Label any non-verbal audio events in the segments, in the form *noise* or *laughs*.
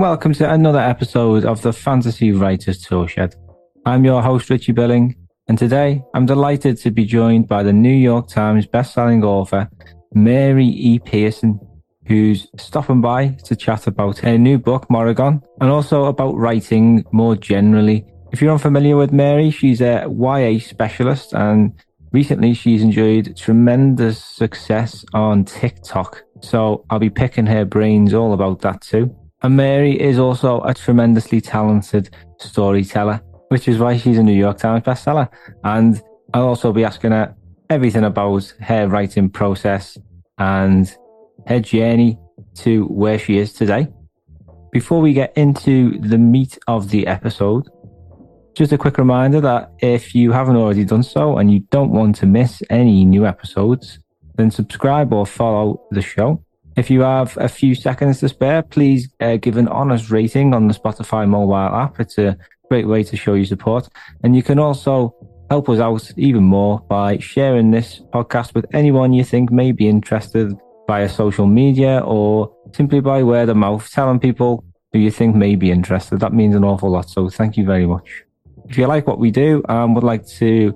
welcome to another episode of the Fantasy Writers Toolshed. I'm your host, Richie Billing, and today I'm delighted to be joined by the New York Times bestselling author, Mary E. Pearson, who's stopping by to chat about her new book, Morrighan, and also about writing more generally. If you're unfamiliar with Mary, she's a YA specialist and recently she's enjoyed tremendous success on TikTok. So I'll be picking her brains all about that too. And Mary is also a tremendously talented storyteller, which is why she's a New York Times bestseller. And I'll also be asking her everything about her writing process and her journey to where she is today. Before we get into the meat of the episode, just a quick reminder that if you haven't already done so and you don't want to miss any new episodes, then subscribe or follow the show. If you have a few seconds to spare, please uh, give an honest rating on the Spotify mobile app. It's a great way to show your support. And you can also help us out even more by sharing this podcast with anyone you think may be interested via social media or simply by word of mouth, telling people who you think may be interested. That means an awful lot. So thank you very much. If you like what we do and would like to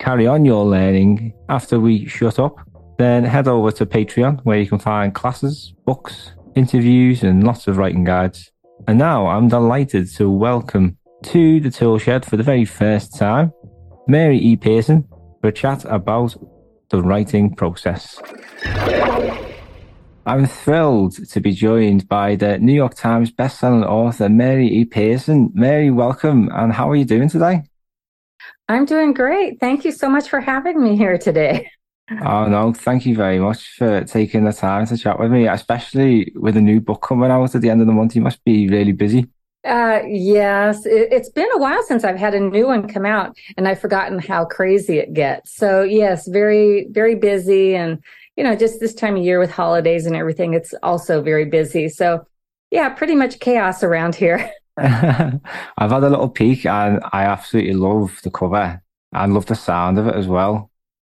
carry on your learning after we shut up, then head over to Patreon where you can find classes, books, interviews, and lots of writing guides. And now I'm delighted to welcome to the tool shed for the very first time Mary E. Pearson for a chat about the writing process. I'm thrilled to be joined by the New York Times bestselling author Mary E. Pearson. Mary, welcome. And how are you doing today? I'm doing great. Thank you so much for having me here today. *laughs* Oh no, thank you very much for taking the time to chat with me, especially with a new book coming out at the end of the month. You must be really busy. Uh, yes, it, has been a while since I've had a new one come out, and I've forgotten how crazy it gets. So yes, very very busy, and you know, just this time of year with holidays and everything, it's also very busy. So yeah, pretty much chaos around here. *laughs* *laughs* I've had a little peek, and I absolutely love the cover and love the sound of it as well.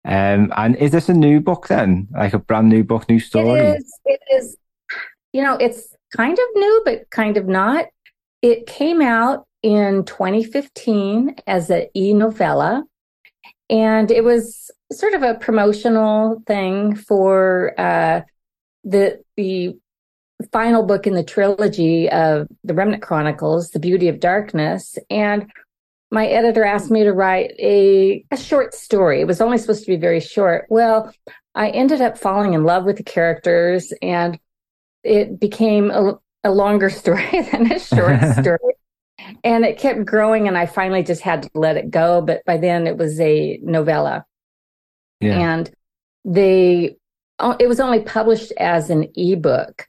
Um, and is this a new book then, like a brand new book, new story? It is. It is. You know, it's kind of new, but kind of not. It came out in 2015 as an e-novella, and it was sort of a promotional thing for uh, the the final book in the trilogy of the Remnant Chronicles, The Beauty of Darkness, and my editor asked me to write a, a short story. It was only supposed to be very short. Well, I ended up falling in love with the characters and it became a, a longer *laughs* story than a short *laughs* story. and it kept growing and I finally just had to let it go. But by then it was a novella. Yeah. And they, it was only published as an ebook.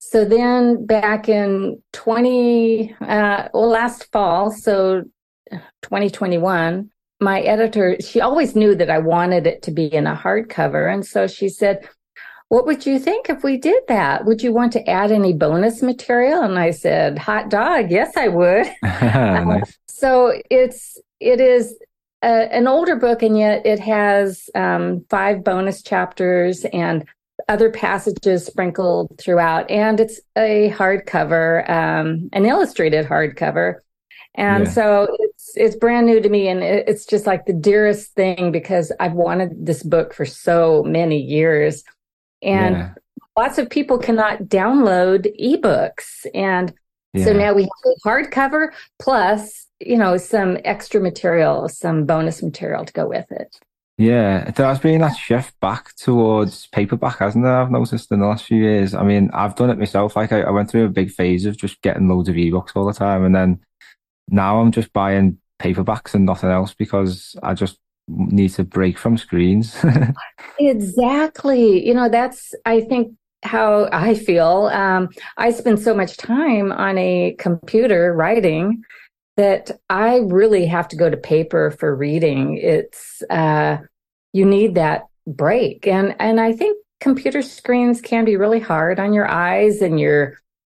So then back in 20, uh, well, last fall, so 2021, my editor, she always knew that I wanted it to be in a hardcover. And so she said, What would you think if we did that? Would you want to add any bonus material? And I said, Hot dog. Yes, I would. *laughs* nice. so it's, it is a, an older book, and yet it has um, five bonus chapters and other passages sprinkled throughout. And it's a hardcover, um, an illustrated hardcover. And yeah. so it's it's brand new to me and it's just like the dearest thing because I've wanted this book for so many years. And yeah. lots of people cannot download ebooks and yeah. so now we have hardcover plus, you know, some extra material, some bonus material to go with it. Yeah, there has been that shift back towards paperback, hasn't there? I've noticed in the last few years. I mean, I've done it myself. Like, I, I went through a big phase of just getting loads of ebooks all the time, and then now I'm just buying paperbacks and nothing else because I just need to break from screens. *laughs* exactly. You know, that's, I think, how I feel. Um, I spend so much time on a computer writing that I really have to go to paper for reading. It's, uh, you need that break. And, and I think computer screens can be really hard on your eyes and your,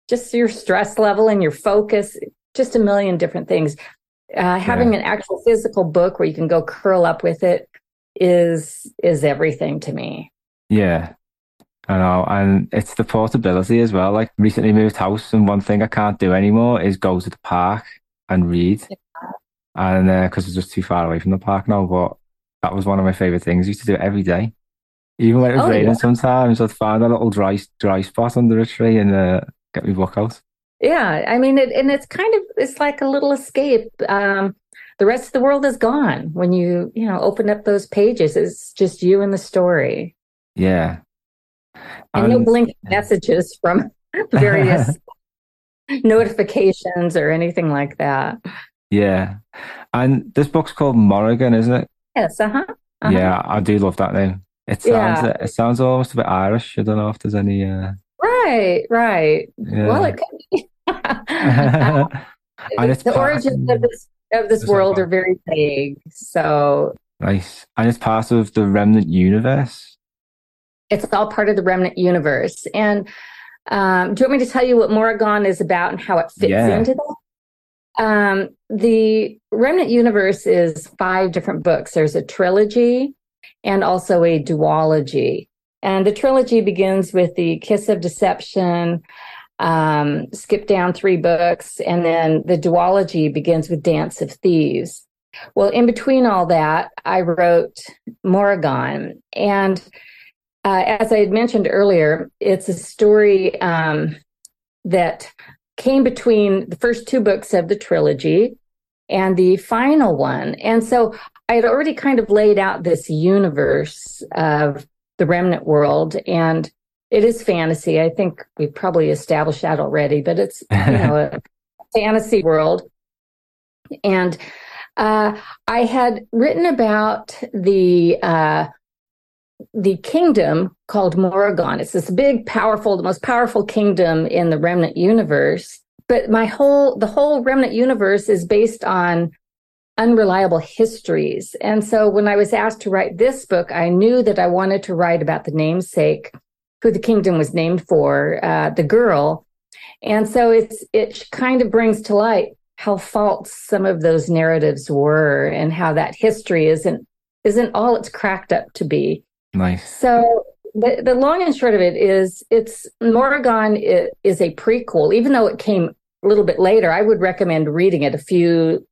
just your stress level and your focus just a million different things. Uh, having yeah. an actual physical book where you can go curl up with it is is everything to me. Yeah, I know, and it's the portability as well. Like recently moved house, and one thing I can't do anymore is go to the park and read, yeah. and because uh, it's just too far away from the park now. But that was one of my favorite things. I used to do it every day, even when it was oh, raining. Yeah. Sometimes I'd find a little dry dry spot under a tree and uh, get my book out. Yeah, I mean, it, and it's kind of it's like a little escape. Um, the rest of the world is gone when you you know open up those pages. It's just you and the story. Yeah, and um, no blinking messages from *laughs* various *laughs* notifications or anything like that. Yeah. And this book's called Morrighan, isn't it? Yes, uh-huh. uh-huh. Yeah, I do love that name. It sounds yeah. it sounds almost a bit Irish. I don't know if there's any uh... Right, right. Yeah. Well it could be. *laughs* *laughs* the origins of this of this world are very vague. So nice. And it's part of the remnant universe. It's all part of the remnant universe. And um, do you want me to tell you what Morrighan is about and how it fits yeah. into that? Um, the Remnant Universe is five different books. There's a trilogy and also a duology. And the trilogy begins with the Kiss of Deception, um, skip down three books, and then the duology begins with Dance of Thieves. Well, in between all that, I wrote Morrighan. And uh, as I had mentioned earlier, it's a story um, that came between the first two books of the trilogy and the final one. And so I had already kind of laid out this universe of the remnant world and it is fantasy. I think we probably established that already, but it's you *laughs* know a fantasy world. And uh, I had written about the uh, the kingdom called Morrighan. It's this big, powerful, the most powerful kingdom in the remnant universe. But my whole, the whole remnant universe is based on unreliable histories. And so when I was asked to write this book, I knew that I wanted to write about the namesake, who the kingdom was named for, uh, the girl. And so it's, it kind of brings to light how false some of those narratives were and how that history isn't, isn't all it's cracked up to be. Nice. So the, the long and short of it is it's Morrighan is a prequel, even though it came a little bit later. I would recommend reading it a few,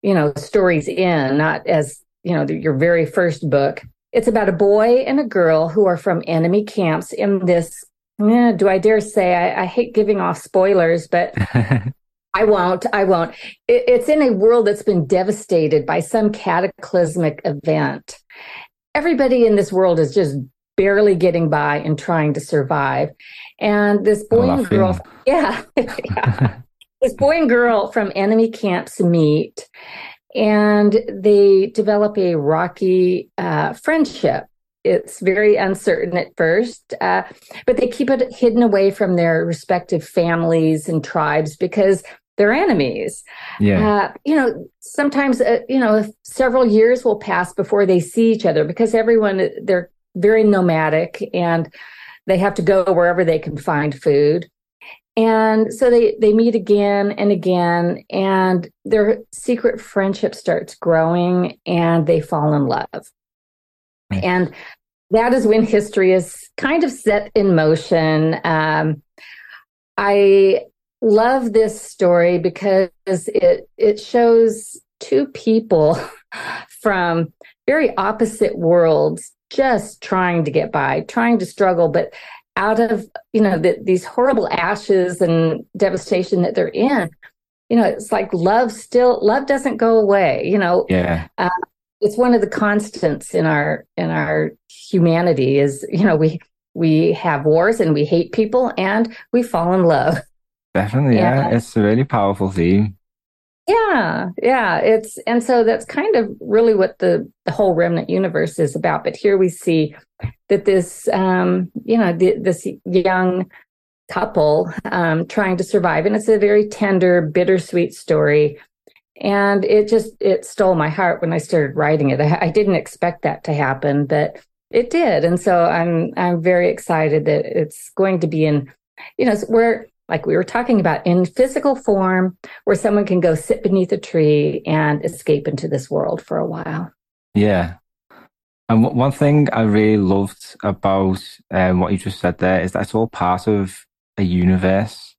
you know, stories in, not as, you know, the, your very first book. It's about a boy and a girl who are from enemy camps in this. Eh, do I dare say? I, I hate giving off spoilers, but *laughs* I won't. I won't. It, it's in a world that's been devastated by some cataclysmic event everybody in this world is just barely getting by and trying to survive. And this boy and girl, *laughs* yeah, *laughs* yeah. this boy and girl from enemy camps meet and they develop a rocky uh, friendship. It's very uncertain at first, uh, but they keep it hidden away from their respective families and tribes because they're enemies. Yeah. Uh, you know, sometimes, uh, you know, several years will pass before they see each other because everyone, they're very nomadic and they have to go wherever they can find food. And so they, they meet again and again, and their secret friendship starts growing and they fall in love. And that is when history is kind of set in motion. Um, I love this story because it it shows two people *laughs* from very opposite worlds just trying to get by, trying to struggle, but out of you know the, these horrible ashes and devastation that they're in, you know, it's like love still love doesn't go away. You know, yeah. Uh, it's one of the constants in our in our humanity is you know we we have wars and we hate people and we fall in love Definitely, yeah. yeah. It's a really powerful theme. Yeah, yeah. It's and so that's kind of really what the the whole remnant universe is about. But here we see that this, um, you know, the, this young couple um, trying to survive, and it's a very tender, bittersweet story. And it just it stole my heart when I started writing it. I, I didn't expect that to happen, but it did, and so I'm I'm very excited that it's going to be in, you know, where like we were talking about, in physical form where someone can go sit beneath a tree and escape into this world for a while. Yeah. And one thing I really loved about um, what you just said there is that it's all part of a universe.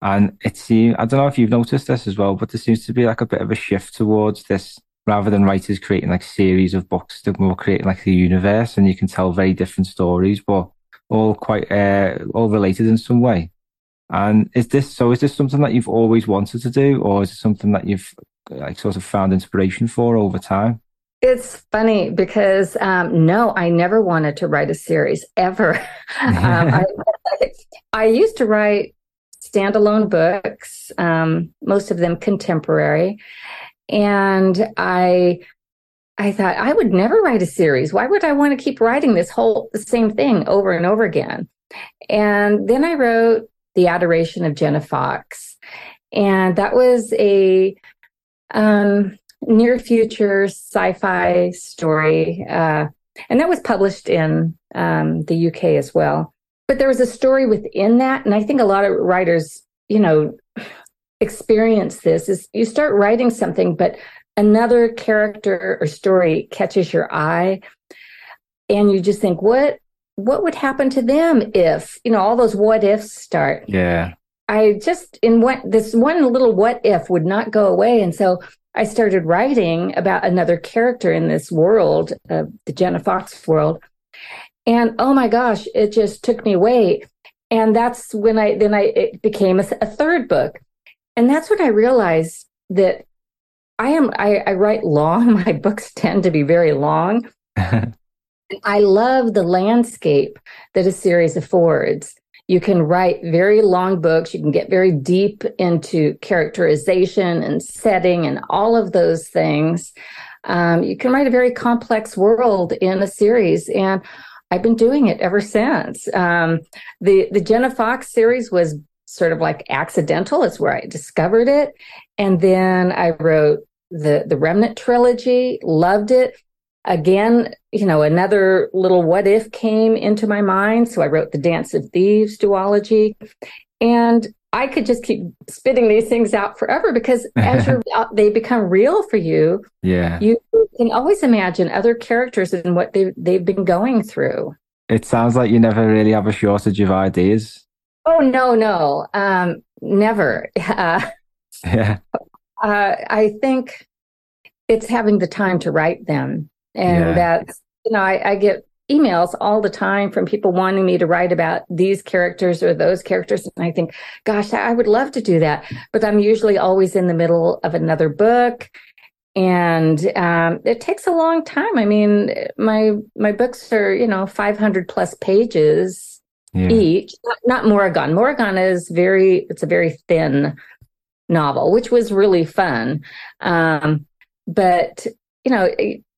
And it seems, I don't know if you've noticed this as well, but there seems to be like a bit of a shift towards this rather than writers creating like series of books, they're more creating like the universe and you can tell very different stories, but all quite, uh, all related in some way. And is this, so is this something that you've always wanted to do or is it something that you've like sort of found inspiration for over time? It's funny because um, no, I never wanted to write a series ever. *laughs* um, I, I, used to write standalone books, um, most of them contemporary, and I I thought I would never write a series. Why would I want to keep writing this whole same thing over and over again? And then I wrote The Adoration of Jenna Fox, and that was a um, near future sci-fi story, uh, and that was published in um, the UK as well. But there was a story within that, and I think a lot of writers, you know, experience this. Is you start writing something, but another character or story catches your eye, and you just think, what what would happen to them if you know all those what ifs start? Yeah. I just in what this one little what if would not go away, and so I started writing about another character in this world, uh, the Jenna Fox world. And oh my gosh, it just took me away. And that's when I, then I, it became a, a third book. And that's when I realized that I am, I, I write long. *laughs* My books tend to be very long. *laughs* I love the landscape that a series affords. You can write very long books. You can get very deep into characterization and setting and all of those things. Um, you can write a very complex world in a series. And I've been doing it ever since. Um, the, the Jenna Fox series was sort of like accidental. It's where I discovered it. And then I wrote the, the Remnant trilogy, loved it again, you know, another little what if came into my mind. So I wrote the Dance of Thieves duology. And I could just keep spitting these things out forever because *laughs* as you're they become real for you. Yeah. You can always imagine other characters and what they they've been going through. It sounds like you never really have a shortage of ideas. Oh no, no. Um never. *laughs* Uh, *laughs* yeah. Uh, I think it's having the time to write them and yeah. that's, you know, I, I get emails all the time from people wanting me to write about these characters or those characters. And I think, gosh, I would love to do that. But I'm usually always in the middle of another book. And um, it takes a long time. I mean, my my books are, you know, 500 plus pages yeah. each. Not, not Morrighan. Morrighan is very, it's a very thin novel, which was really fun. Um, but, you know,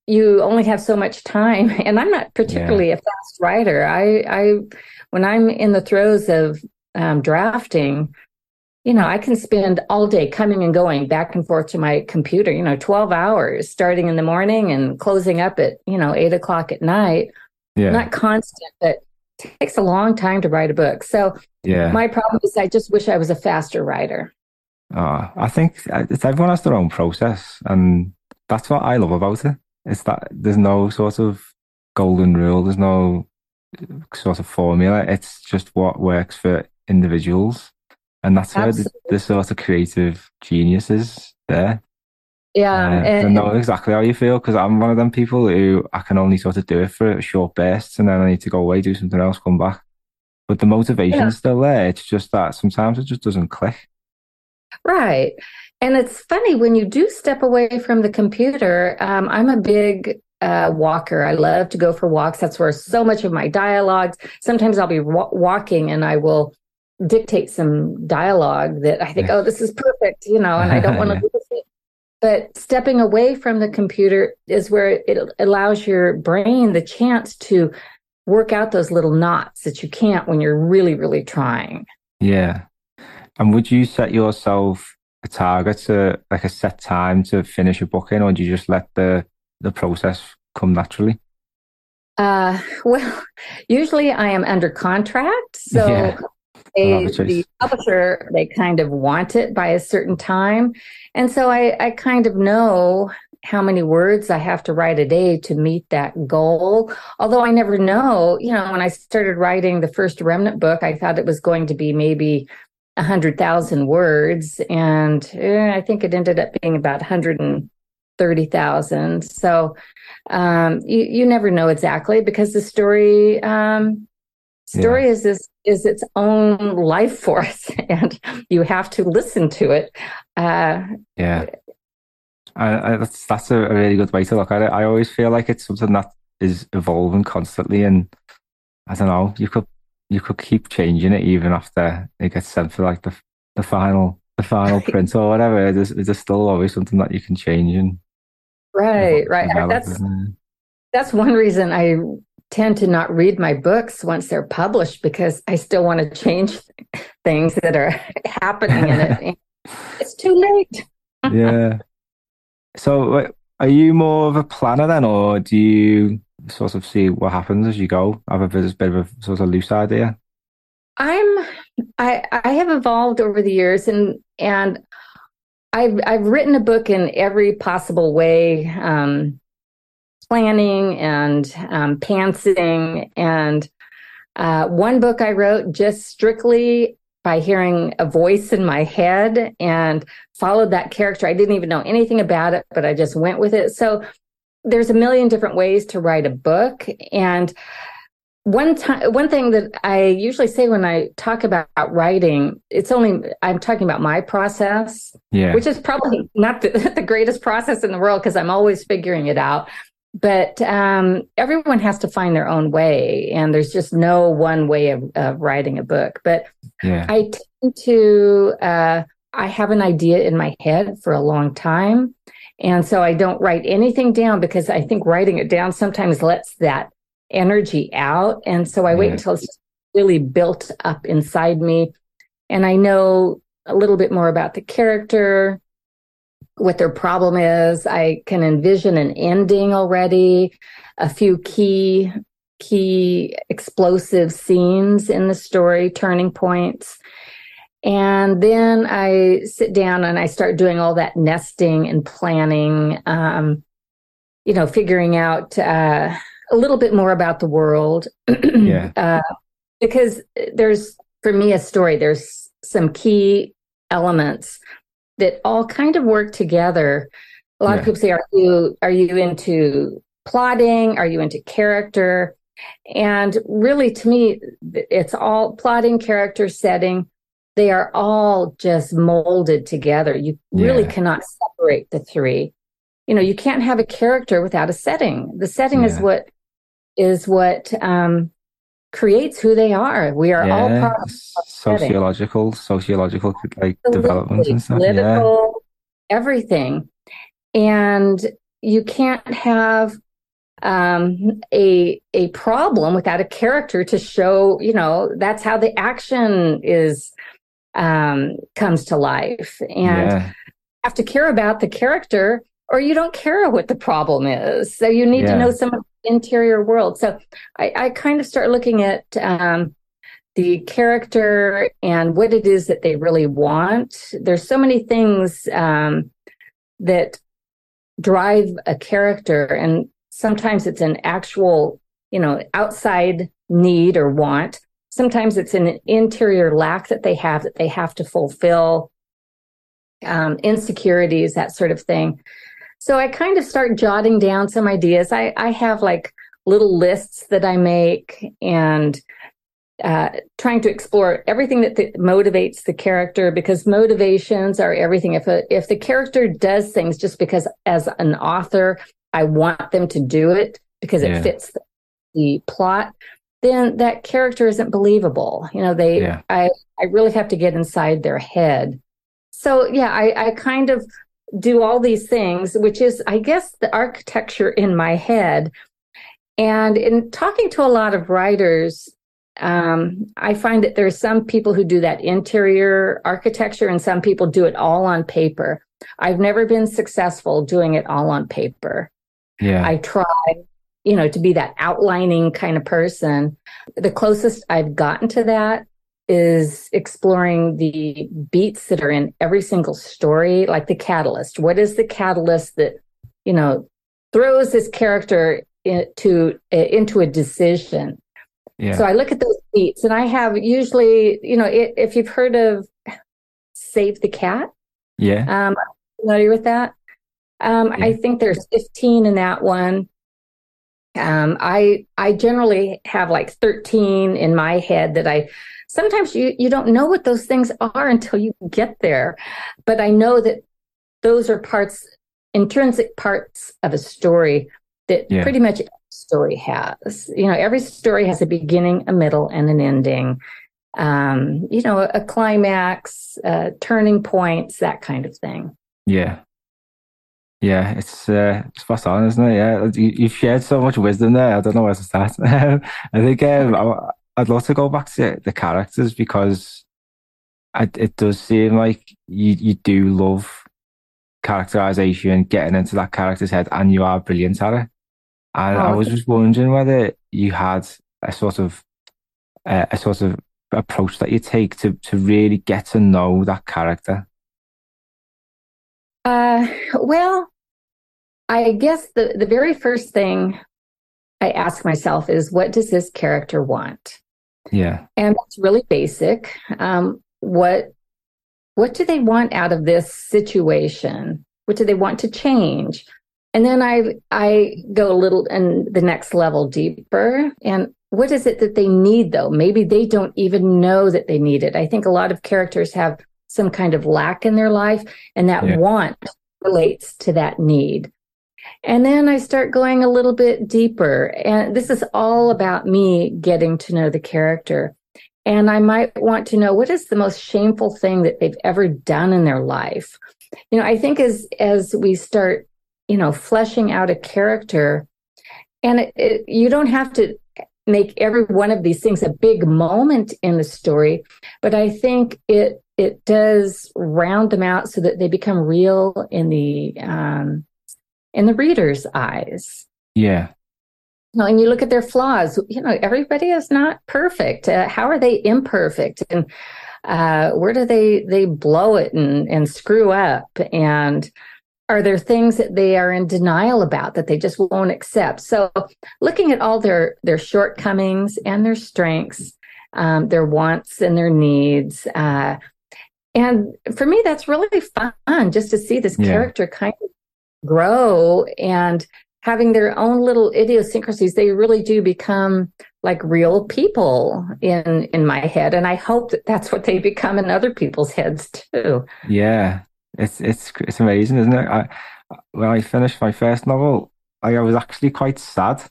you only have so much time *laughs* and i'm not particularly yeah. a fast writer. I i when i'm in the throes of um, drafting you know i can spend all day coming and going back and forth to my computer you know 12 hours starting in the morning and closing up at you know 8 o'clock at night. Yeah. not constant but it takes a long time to write a book. So yeah. my problem is i just wish i was a faster writer. Uh, i think uh, everyone has their own process and that's what i love about it it's that there's no sort of golden rule. There's no sort of formula. It's just what works for individuals, and that's Absolutely. where the, the, sort of creative genius is there. Yeah, uh, and, I know exactly how you feel because I'm one of them people who I can only sort of do it for short bursts, and then I need to go away, do something else, come back. But the motivation's yeah. still there. It's just that sometimes it just doesn't click. Right. And it's funny when you do step away from the computer. Um, I'm a big uh, walker. I love to go for walks. That's where so much of my dialogues. Sometimes I'll be wa- walking and I will dictate some dialogue that I think, oh, this is perfect, you know, and I don't *laughs* want to lose it. But stepping away from the computer is where it allows your brain the chance to work out those little knots that you can't when you're really, really trying. Yeah. And would you set yourself a target to like a set time to finish a book in, or do you just let the the process come naturally? Uh, well, usually I am under contract, *laughs* so yeah. they, the publisher they kind of want it by a certain time, and so I I kind of know how many words I have to write a day to meet that goal. Although I never know, you know, when I started writing the first remnant book, I thought it was going to be maybe a hundred thousand words. And eh, I think it ended up being about 130,000. So, um, you, you never know exactly because the story, um, story yeah. is this is its own life force *laughs* and you have to listen to it uh, yeah I, I, that's that's a, really good way to look at it i always feel like it's something that is evolving constantly and i don't know you could you could keep changing it even after it gets sent for like the the final the final print or whatever there's, there's still always something that you can change and right right that's that's one reason i tend to not read my books once they're published because I still want to change *laughs* things that are *laughs* happening in it. *laughs* it's too late. yeah. So, are you more of a planner then, or do you sort of see what happens as you go? I have a bit of a sort of loose idea. I'm. I I have evolved over the years, and and I've I've written a book in every possible way. Um, planning and um, pantsing. And uh, one book I wrote just strictly by hearing a voice in my head and followed that character. I didn't even know anything about it, but I just went with it. So there's a million different ways to write a book. And one time, one thing that I usually say when I talk about writing, it's only I'm talking about my process, yeah. which is probably not the, *laughs* the greatest process in the world because I'm always figuring it out but um, everyone has to find their own way and there's just no one way of, of writing a book but yeah. i tend to uh, i have an idea in my head for a long time and so i don't write anything down because i think writing it down sometimes lets that energy out and so i yeah. wait until it's really built up inside me and i know a little bit more about the character what their problem is. I can envision an ending already, a few key key explosive scenes in the story, turning points. And then I sit down and I start doing all that nesting and planning, um, you know, figuring out uh, a little bit more about the world. *clears throat* yeah. Uh, because there's, for me, a story, there's some key elements that all kind of work together. A lot yeah. of people say, "Are you are you into plotting? Are you into character?" And really, to me, it's all plotting, character, setting. They are all just molded together. You really yeah. cannot separate the three. You know, you can't have a character without a setting. The setting yeah. is what is what um, creates who they are. We are yeah, all part of sociological, sociological like Absolutely. developments and stuff. Political, everything. And you can't have um, a a problem without a character to show, you know, that's how the action is um, comes to life. And yeah. have to care about the character or you don't care what the problem is. So you need yeah. to know some of the interior world. So I, I kind of start looking at um, the character and what it is that they really want. There's so many things um, that drive a character, and sometimes it's an actual, you know, outside need or want. Sometimes it's an interior lack that they have that they have to fulfill, um, insecurities, that sort of thing. So I kind of start jotting down some ideas. I, I have like little lists that I make and uh, trying to explore everything that motivates the character because motivations are everything. If a, if the character does things just because as an author I want them to do it because it fits the, plot, then that character isn't believable. You know, they yeah. I I really have to get inside their head. So yeah, I, I kind of do all these things, which is, I guess, the architecture in my head. And in talking to a lot of writers, um, I find that there are some people who do that interior architecture and some people do it all on paper. I've never been successful doing it all on paper. Yeah. I try, you know, to be that outlining kind of person. The closest I've gotten to that is exploring the beats that are in every single story, like the catalyst. What is the catalyst that you know, throws this character into into a decision. Yeah. So I look at those beats, and I have usually, you know, if you've heard of Save the Cat, yeah, um, familiar with that? Um, yeah. I think there's 15 in that one. Um, I I generally have like 13 in my head that I sometimes you you don't know what those things are until you get there, but I know that those are parts intrinsic parts of a story that yeah. pretty much every story has. You know, every story has a beginning, a middle, and an ending. Um, you know, a, a climax, uh, turning points, that kind of thing. Yeah. Yeah, it's uh, spot on, isn't it? Yeah, you, have shared so much wisdom there. I don't know where to start. *laughs* I think um, I, would love to go back to the characters because it, it does seem like you you do love characterization, getting into that character's head, and you are brilliant at it. And oh, I was just wondering whether you had a sort of uh, a sort of approach that you take to to really get to know that character. Uh, well, I guess the the very first thing I ask myself is, what does this character want? Yeah, and it's really basic. Um, what what do they want out of this situation? What do they want to change? And then I I go a little and the next level deeper. And what is it that they need though? Maybe they don't even know that they need it. I think a lot of characters have some kind of lack in their life, and that yeah. want relates to that need. And then I start going a little bit deeper. And this is all about me getting to know the character. And I might want to know what is the most shameful thing that they've ever done in their life. You know, I think as as we start, you know, fleshing out a character, and it, it, you don't have to make every one of these things a big moment in the story, but I think it it does round them out so that they become real in the um, in the reader's eyes. Yeah, know, and you look at their flaws, you know, everybody is not perfect. Uh, how are they imperfect? And uh, where do they they blow it and, and screw up? And are there things that they are in denial about that they just won't accept? So looking at all their their shortcomings and their strengths, um, their wants and their needs. Uh, and for me, that's really fun just to see this yeah. character kind of grow and having their own little idiosyncrasies, they really do become like real people in in my head, and I hope that that's what they become in other people's heads too. Yeah, it's it's it's amazing, isn't it? I, when I finished my first novel, I, I was actually quite sad,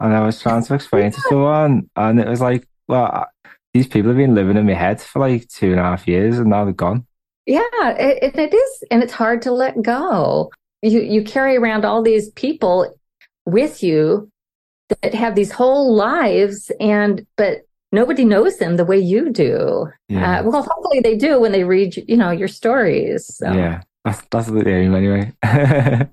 and I was trying to explain to *laughs* someone, and it was like, well, these people have been living in my head for like two and a half years, and now they're gone. Yeah, it, it is, and it's hard to let go you you carry around all these people with you that have these whole lives and but nobody knows them the way you do yeah. uh, well hopefully they do when they read you know your stories so. yeah that's that's the aim anyway *laughs*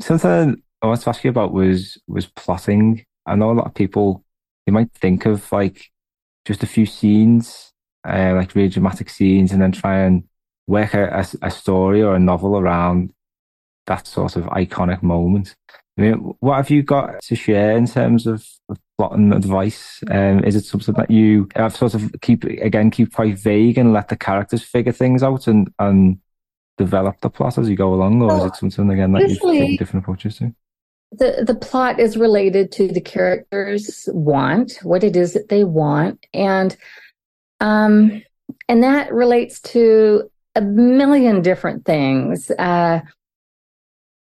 something i wanted to ask you about was was plotting i know a lot of people they might think of like just a few scenes uh, like really dramatic scenes and then try and work a, a, a story or a novel around that sort of iconic moment. I mean, what have you got to share in terms of, of plot and advice? Um, is it something that you have sort of keep again keep quite vague and let the characters figure things out and and develop the plot as you go along, or is it something again that you take different approaches to? The the plot is related to the characters' want, what it is that they want, and um, and that relates to a million different things. Uh,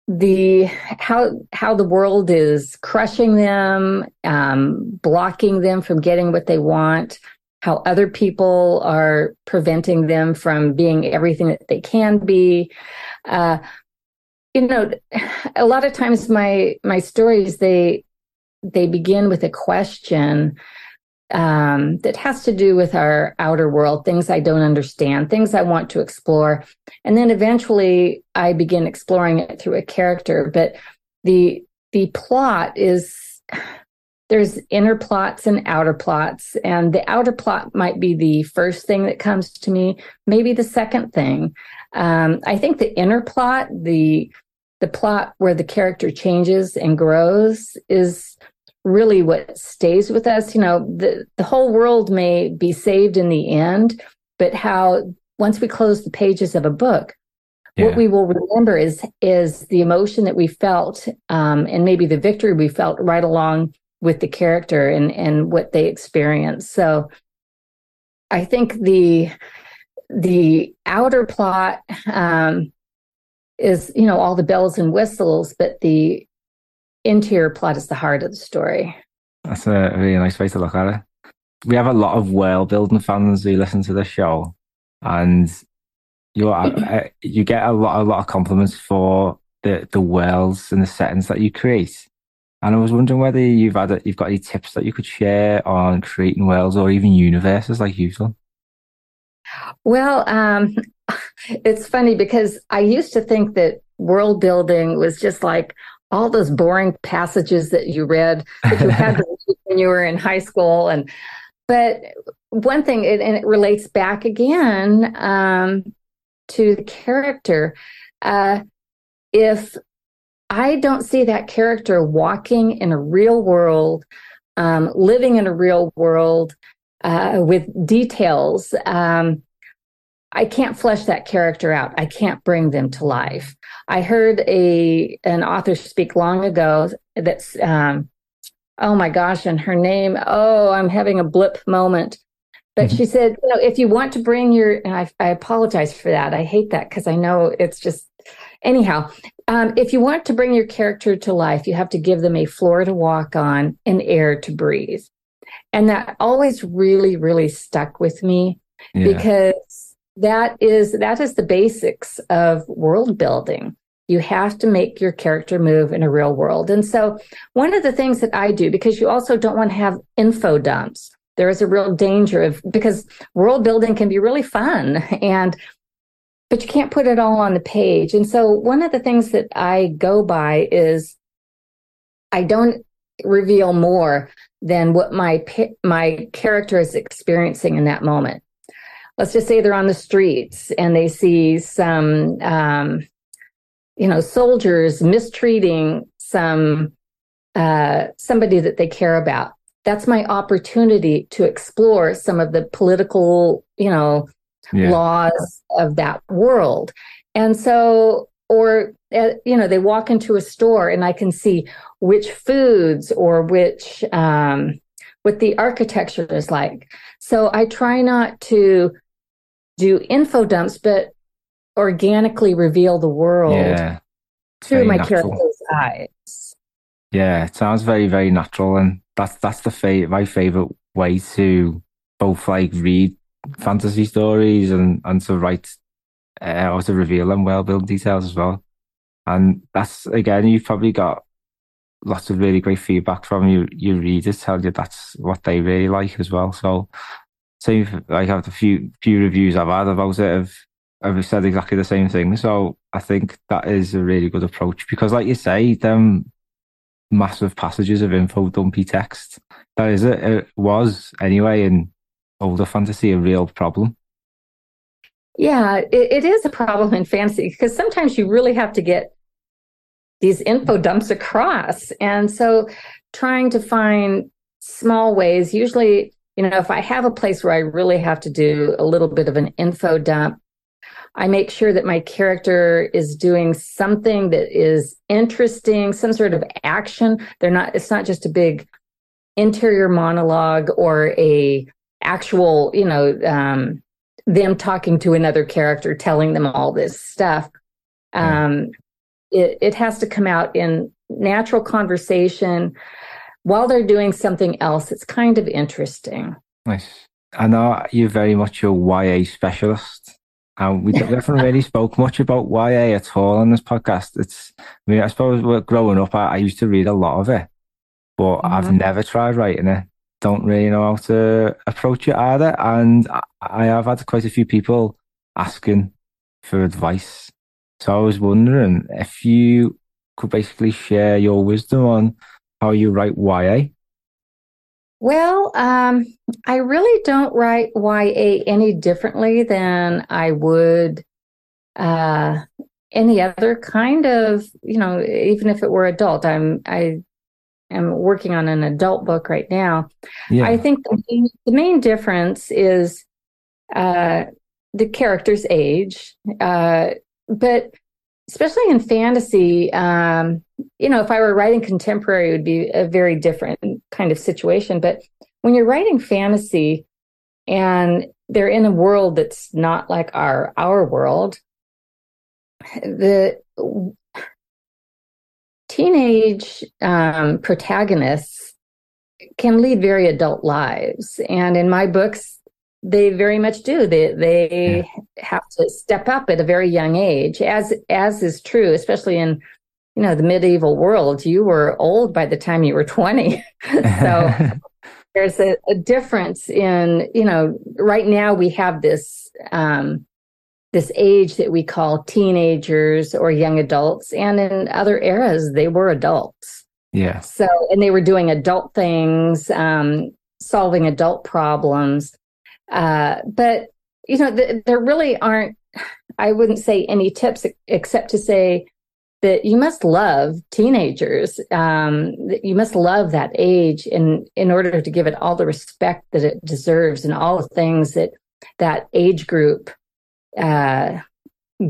the how how the world is crushing them, um, blocking them from getting what they want, how other people are preventing them from being everything that they can be. Uh, you know, *sighs* a lot of times my my stories they they begin with a question um, that has to do with our outer world, things I don't understand, things I want to explore. And then eventually I begin exploring it through a character. But the the plot is there's inner plots and outer plots. And the outer plot might be the first thing that comes to me, maybe the second thing. Um, I think the inner plot, the the plot where the character changes and grows is really what stays with us. You know, the, the whole world may be saved in the end, but how once we close the pages of a book, yeah. what we will remember is is the emotion that we felt um, and maybe the victory we felt right along with the character and and what they experienced. So I think the the outer plot um, is you know all the bells and whistles, but the interior plot is the heart of the story. That's a really nice way to look at it. We have a lot of world building fans who listen to the show, and you *clears throat* uh, you get a lot a lot of compliments for the the worlds and the settings that you create. And I was wondering whether you've had a, you've got any tips that you could share on creating worlds or even universes like you've done. Well, um, *laughs* it's funny because I used to think that world building was just like all those boring passages that you read that you had *laughs* when you were in high school and but one thing and it relates back again um, to the character uh, if i don't see that character walking in a real world um, living in a real world uh, with details um, I can't flesh that character out. I can't bring them to life. I heard a an author speak long ago that's um, oh my gosh, and her name, oh, I'm having a blip moment. But mm-hmm. she said, you know, if you want to bring your, and I, I apologize for that. I hate that because I know it's just, anyhow, um, if you want to bring your character to life, you have to give them a floor to walk on and air to breathe. And that always really, really stuck with me yeah. because that is that is the basics of world building. You have to make your character move in a real world. And so one of the things that i do because you also don't want to have info dumps there is a real danger of because world building can be really fun *laughs* and but you can't put it all on the page. And so one of the things that i go by is i don't reveal more than what my my character is experiencing in that moment let's just say they're on the streets and they see some, um, you know, soldiers mistreating some uh, somebody that they care about. That's my opportunity to explore some of the political, you know, yeah. laws of that world. And so, or uh, you know, they walk into a store and I can see which foods or which um, what the architecture is like. So I try not to do info dumps, but organically reveal the world yeah, through my natural. character's eyes. Yeah, it sounds very, very natural, and that's that's the fa- my favorite way to both like read fantasy stories and and to write uh, or to reveal them well built details as well. And that's again, you've probably got lots of really great feedback from your your readers tell you that's what they really like as well. So same like have the few few reviews I've had about it have have said exactly the same thing. So I think that is a really good approach because, like you say, them massive passages of info dumpy text that is it, it was anyway in older fantasy a real problem. Yeah, it, it is a problem in fantasy because sometimes you really have to get these info dumps across, and so trying to find small ways, usually you know, if I have a place where I really have to do a little bit of an info dump, I make sure that my character is doing something that is interesting, some sort of action. They're not, it's not just a big interior monologue or a actual, you know, um, them talking to another character, telling them all this stuff. Um, it, it has to come out in natural conversation while they're doing something else. It's kind of interesting. Nice. I know you're very much a YA specialist. And we haven't really spoke much about YA at all on this podcast. It's, I mean, I suppose growing up, I, I, used to read a lot of it, but mm-hmm. I've never tried writing it. Don't really know how to approach it either. And I, I have had quite a few people asking for advice. So I was wondering if you could basically share your wisdom on how you write YA? Well, um, I really don't write YA any differently than I would uh, any other kind of, you know, even if it were adult. I'm I am working on an adult book right now. Yeah. I think the main, the main difference is uh, the character's age, uh, but especially in fantasy, um, you know, if I were writing contemporary, it would be a very different kind of situation. But when you're writing fantasy and they're in a world that's not like our our world, the teenage um, protagonists can lead very adult lives, and in my books, they very much do. They they yeah. have to step up at a very young age, as as is true, especially in you know the medieval world. You were old by the time you were twenty, *laughs* so *laughs* there's a, a, difference in you know. Right now we have this um, this age that we call teenagers or young adults, and in other eras they were adults. Yeah. So and they were doing adult things, um, solving adult problems uh, but you know, th- there really aren't. I wouldn't say any tips except to say that you must love teenagers. Um, you must love that age in in order to give it all the respect that it deserves and all the things that that age group uh,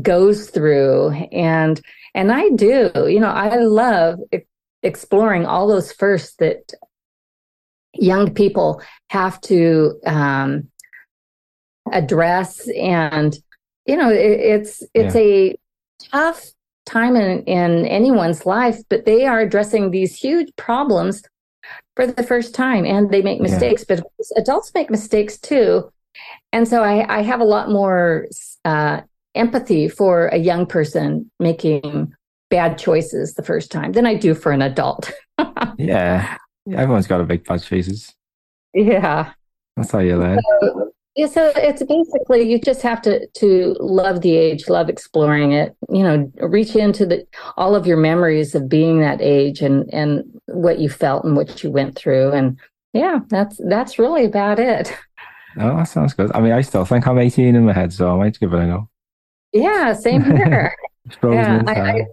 goes through. And and I do. You know, I love exploring all those firsts that young people have to um, address and you know it, it's it's yeah. a tough time in, in anyone's life but they are addressing these huge problems for the first time and they make mistakes yeah. but adults make mistakes too. And so i, I have a lot more uh, empathy for a young person making bad choices the first time than i do for an adult. *laughs* Yeah. Everyone's got a big bad choices. Yeah. That's how you learn. so, yeah, so it's basically you just have to to love the age, love exploring it. You know, reach into the all of your memories of being that age and and what you felt and what you went through, and yeah, that's that's really about it. Oh, that sounds good. I mean, I still think I'm 18 in my head, so I might give it a go. Yeah, same here. *laughs* yeah, I, I,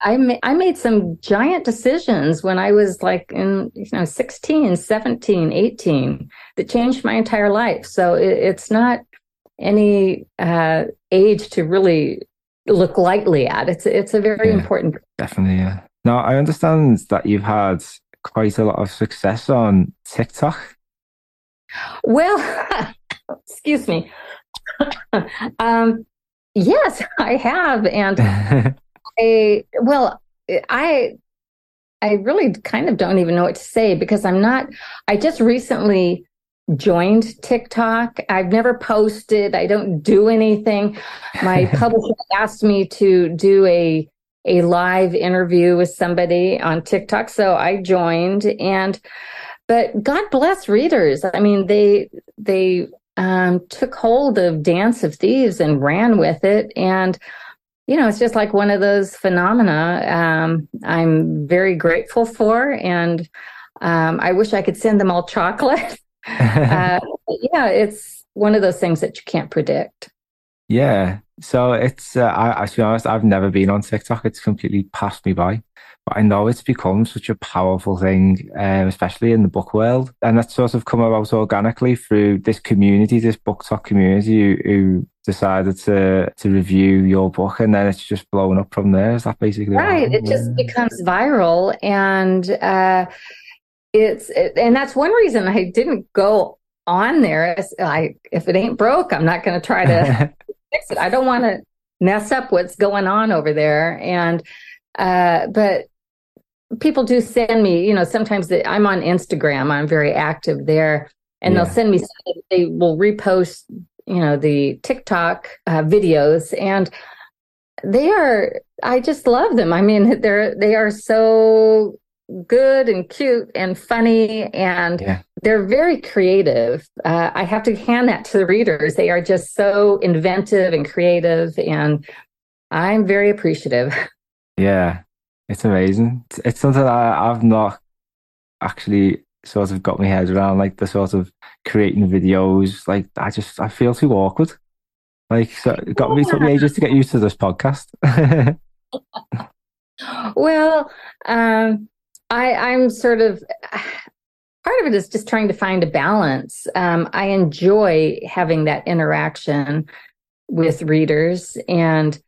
I, ma- I made some giant decisions when I was like in, you know, 16, 17, 18 that changed my entire life. So it, it's not any uh, age to really look lightly at. It's, it's a very yeah, important. Definitely. Yeah. Now, I understand that you've had quite a lot of success on TikTok. Well, *laughs* excuse me. *laughs* um, yes, I have. And *laughs* I well, I I really kind of don't even know what to say because I'm not I just recently joined TikTok. I've never posted, I don't do anything. My *laughs* publisher asked me to do a a live interview with somebody on TikTok, so I joined and but God bless readers. I mean, they they um, took hold of Dance of Thieves and ran with it and you know, it's just like one of those phenomena um, I'm very grateful for. And um, I wish I could send them all chocolate. *laughs* *laughs* uh, yeah, it's one of those things that you can't predict. Yeah. So it's, uh, I, to be honest, I've never been on TikTok. It's completely passed me by. But I know it's become such a powerful thing, um, especially in the book world. And that's sort of come about organically through this community, this BookTok community who, who decided to to review your book and then it's just blown up from there. Is that basically right? It just becomes viral and uh it's and that's one reason I didn't go on there. I if it ain't broke, I'm not going to try to *laughs* fix it. I don't want to mess up what's going on over there. And uh, but people do send me, you know, sometimes they, I'm on Instagram. I'm very active there, and yeah. they'll send me. They will repost you know the TikTok uh, videos, and they are. I just love them. I mean, *laughs* they're they are so good and cute and funny, and yeah. they're very creative. Uh, I have to hand that to the readers. They are just so inventive and creative, and I'm very appreciative. *laughs* Yeah, it's amazing. It's something I, I've not actually sort of got my head around, like the sort of creating videos. Like I just I feel too awkward. Like, so it got me took me ages to get used to this podcast. *laughs* well, um, I I'm sort of part of it is just trying to find a balance. Um, I enjoy having that interaction with readers and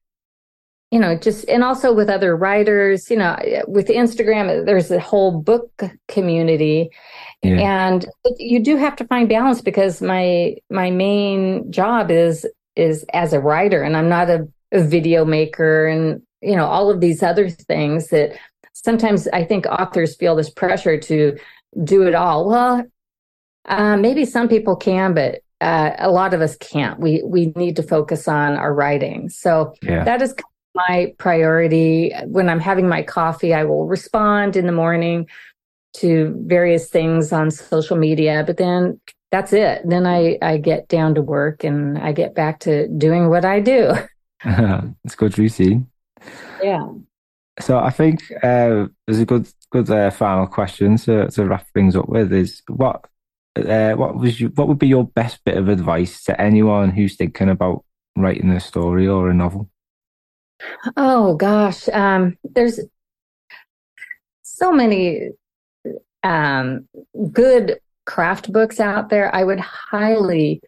you know just and also with other writers you know with instagram there's a whole book community yeah. and you do have to find balance because my my main job is is as a writer and i'm not a, a video maker and you know all of these other things that sometimes i think authors feel this pressure to do it all well uh, maybe some people can but uh, a lot of us can't. We we need to focus on our writing. So yeah. that is my priority. When I'm having my coffee, I will respond in the morning to various things on social media, but then that's it. Then I I get down to work and I get back to doing what I do. *laughs* *laughs* It's good, Lucy. Yeah. So I think uh, there's a good good uh, final question to, to wrap things up with is what uh, what was you, what would be your best bit of advice to anyone who's thinking about writing a story or a novel? Oh gosh, um, there's so many um, good craft books out there. I would highly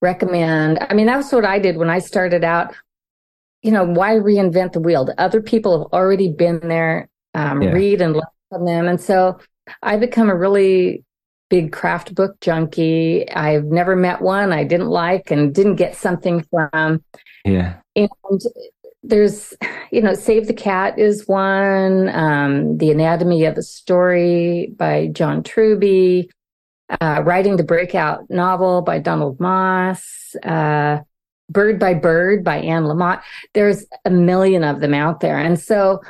recommend. I mean, that's what I did when I started out. You know, why reinvent the wheel? Other people have already been there. Um, yeah. Read and learn from them, and so I become a really big craft book junkie. I've never met one I didn't like and didn't get something from. Yeah. And there's, you know, Save the Cat is one, um, The Anatomy of a Story by John Truby, uh, Writing the Breakout Novel by Donald Maass, uh, Bird by Bird by Anne Lamott. There's a million of them out there. And so,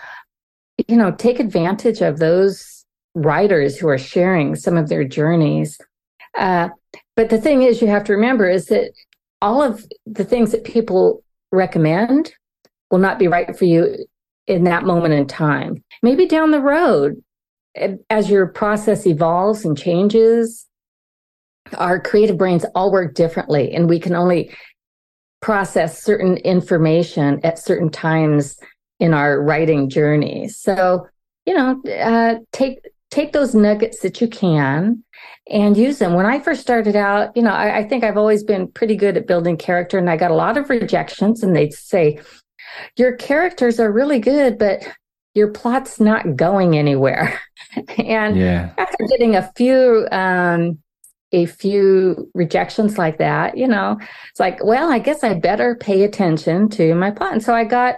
you know, take advantage of those writers who are sharing some of their journeys. Uh, but the thing is, you have to remember is that all of the things that people recommend will not be right for you in that moment in time. Maybe down the road, as your process evolves and changes, our creative brains all work differently, and we can only process certain information at certain times in our writing journey. So, you know, uh, take take those nuggets that you can and use them. When I first started out, you know, I, I, think I've always been pretty good at building character, and I got a lot of rejections, and they'd say, Your characters are really good, but your plot's not going anywhere. *laughs* and yeah. after getting a few, um, a few rejections like that, you know, it's like, well, I guess I better pay attention to my plot. And so I got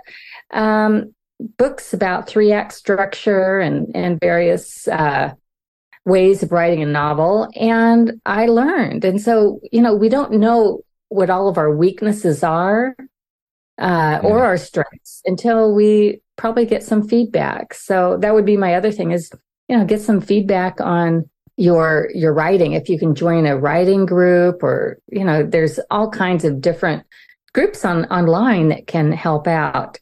um, books about three act structure and and various uh, ways of writing a novel, and I learned. And so, you know, we don't know what all of our weaknesses are uh, yeah. or our strengths until we probably get some feedback. So that would be my other thing is you know get some feedback on your your writing if you can join a writing group or you know there's all kinds of different groups on online that can help out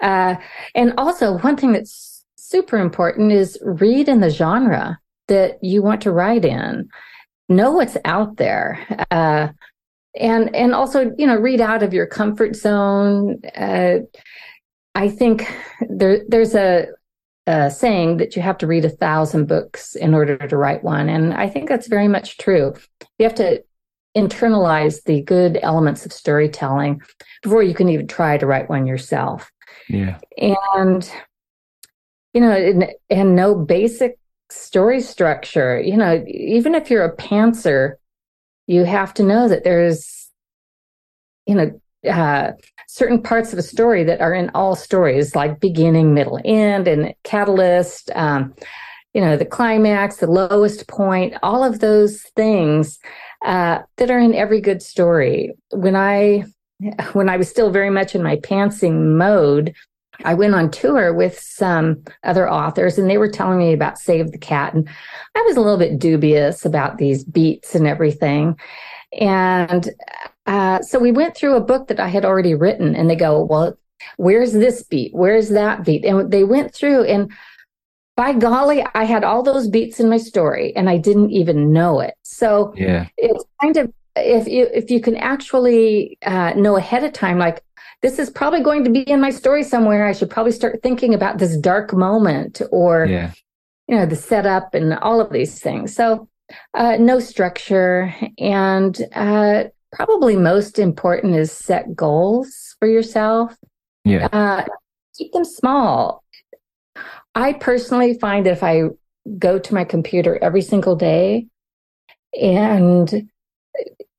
uh, and also, one thing that's super important is read in the genre that you want to write in. Know what's out there. Uh, and and also, you know, read out of your comfort zone. Uh, I think there there's a, a saying that you have to read a thousand books in order to write one, and I think that's very much true. You have to internalize the good elements of storytelling before you can even try to write one yourself. Yeah. And, you know, and, and know basic story structure. You know, even if you're a pantser, you have to know that there's, you know, uh, certain parts of a story that are in all stories, like beginning, middle, end, and catalyst. Um, you know, the climax, the lowest point, all of those things uh, that are in every good story. When I *laughs* when I was still very much in my pantsing mode, I went on tour with some other authors and they were telling me about Save the Cat. And I was a little bit dubious about these beats and everything. And uh, so we went through a book that I had already written and they go, Well, where's this beat? Where's that beat? And they went through and by golly, I had all those beats in my story and I didn't even know it. So yeah. it's kind of if you if you can actually uh, know ahead of time, like this is probably going to be in my story somewhere, I should probably start thinking about this dark moment or Yeah. you know the setup and all of these things. So uh, know structure and uh, probably most important is set goals for yourself. Yeah. Uh, keep them small. I personally find that if I go to my computer every single day and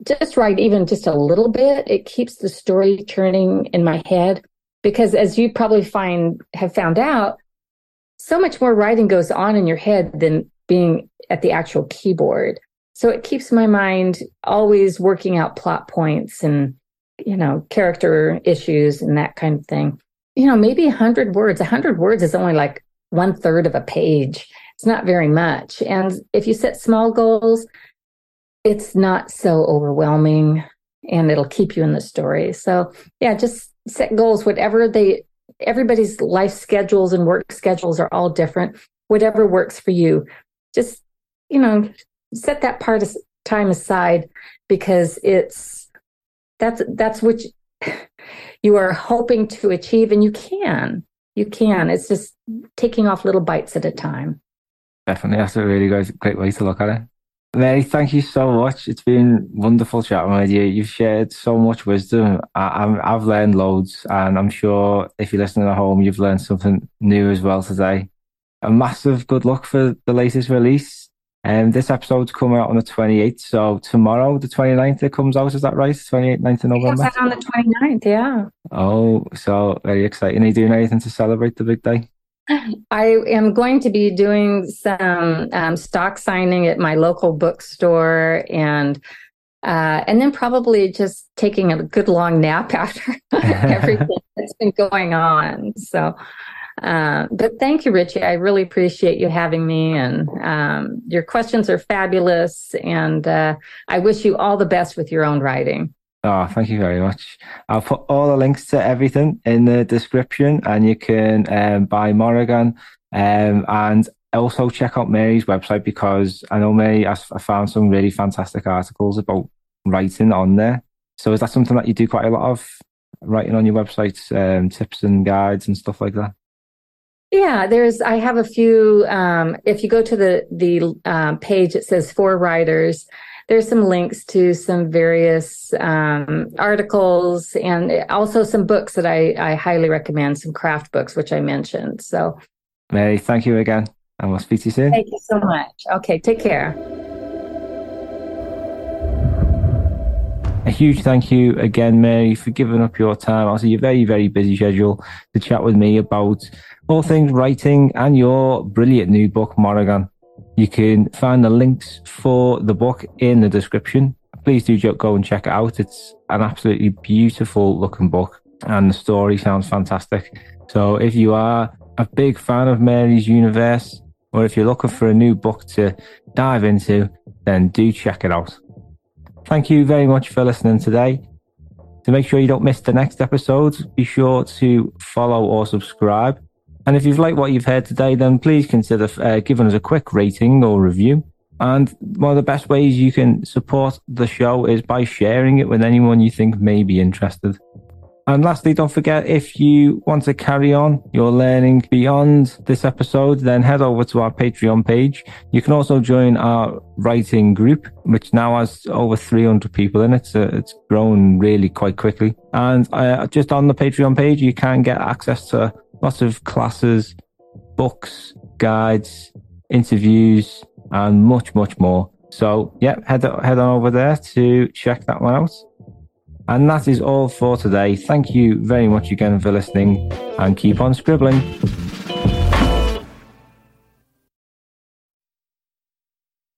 just write even just a little bit, it keeps the story churning in my head. Because as you probably find have found out, so much more writing goes on in your head than being at the actual keyboard. So it keeps my mind always working out plot points and you know character issues and that kind of thing. You know, maybe a hundred words. A hundred words is only like one third of a page. It's not very much. And if you set small goals, it's not so overwhelming and it'll keep you in the story. So yeah, just set goals, whatever they, everybody's life schedules and work schedules are all different. Whatever works for you, just, you know, set that part of time aside because it's, that's, that's what *sighs* you are hoping to achieve and you can, you can. It's just taking off little bites at a time. Definitely. That's a really great way to look at it. Mary, thank you so much. It's been wonderful chatting with you. You've shared so much wisdom. I, have learned loads, and I'm sure if you're listening at home, you've learned something new as well today. A massive good luck for the latest release. And um, this episode's coming out on the 28th. So tomorrow, the 29th, it comes out. Is that right? 28th, 9th of November? It's on the 29th, yeah. Oh, so very exciting. Are you doing anything to celebrate the big day? I am going to be doing some um, stock signing at my local bookstore and uh, and then probably just taking a good long nap *laughs* after everything *laughs* that's been going on. So, uh, but thank you, Richie. I really appreciate you having me, and um, your questions are fabulous. And uh, I wish you all the best with your own writing. Oh, thank you very much. I'll put all the links to everything in the description and you can um, buy Morrighan um, and also check out Mary's website because I know Mary has found some really fantastic articles about writing on there. So is that something that you do quite a lot of writing on your website, um, tips and guides and stuff like that? Yeah, there's. I have a few. Um, if you go to the the um, page, it says for writers there's some links to some various um, articles and also some books that I, I highly recommend, some craft books, which I mentioned. So, Mary, thank you again. And we'll speak to you soon. Thank you so much. Okay, take care. A huge thank you again, Mary, for giving up your time. Also, your very, very busy schedule to chat with me about all things writing and your brilliant new book, Morrighan. You can find the links for the book in the description. Please do go and check it out. It's an absolutely beautiful looking book and the story sounds fantastic. So if you are a big fan of Mary's universe, or if you're looking for a new book to dive into, then do check it out. Thank you very much for listening today. To make sure you don't miss the next episodes, be sure to follow or subscribe and if you've liked what you've heard today, then please consider uh, giving us a quick rating or review. And one of the best ways you can support the show is by sharing it with anyone you think may be interested. And lastly, don't forget if you want to carry on your learning beyond this episode, then head over to our Patreon page. You can also join our writing group, which now has over 300 people in it. So it's grown really quite quickly. And uh, just on the Patreon page, you can get access to lots of classes, books, guides, interviews, and much, much more. So, yeah, head, head on over there to check that one out. And that is all for today. Thank you very much again for listening and keep on scribbling.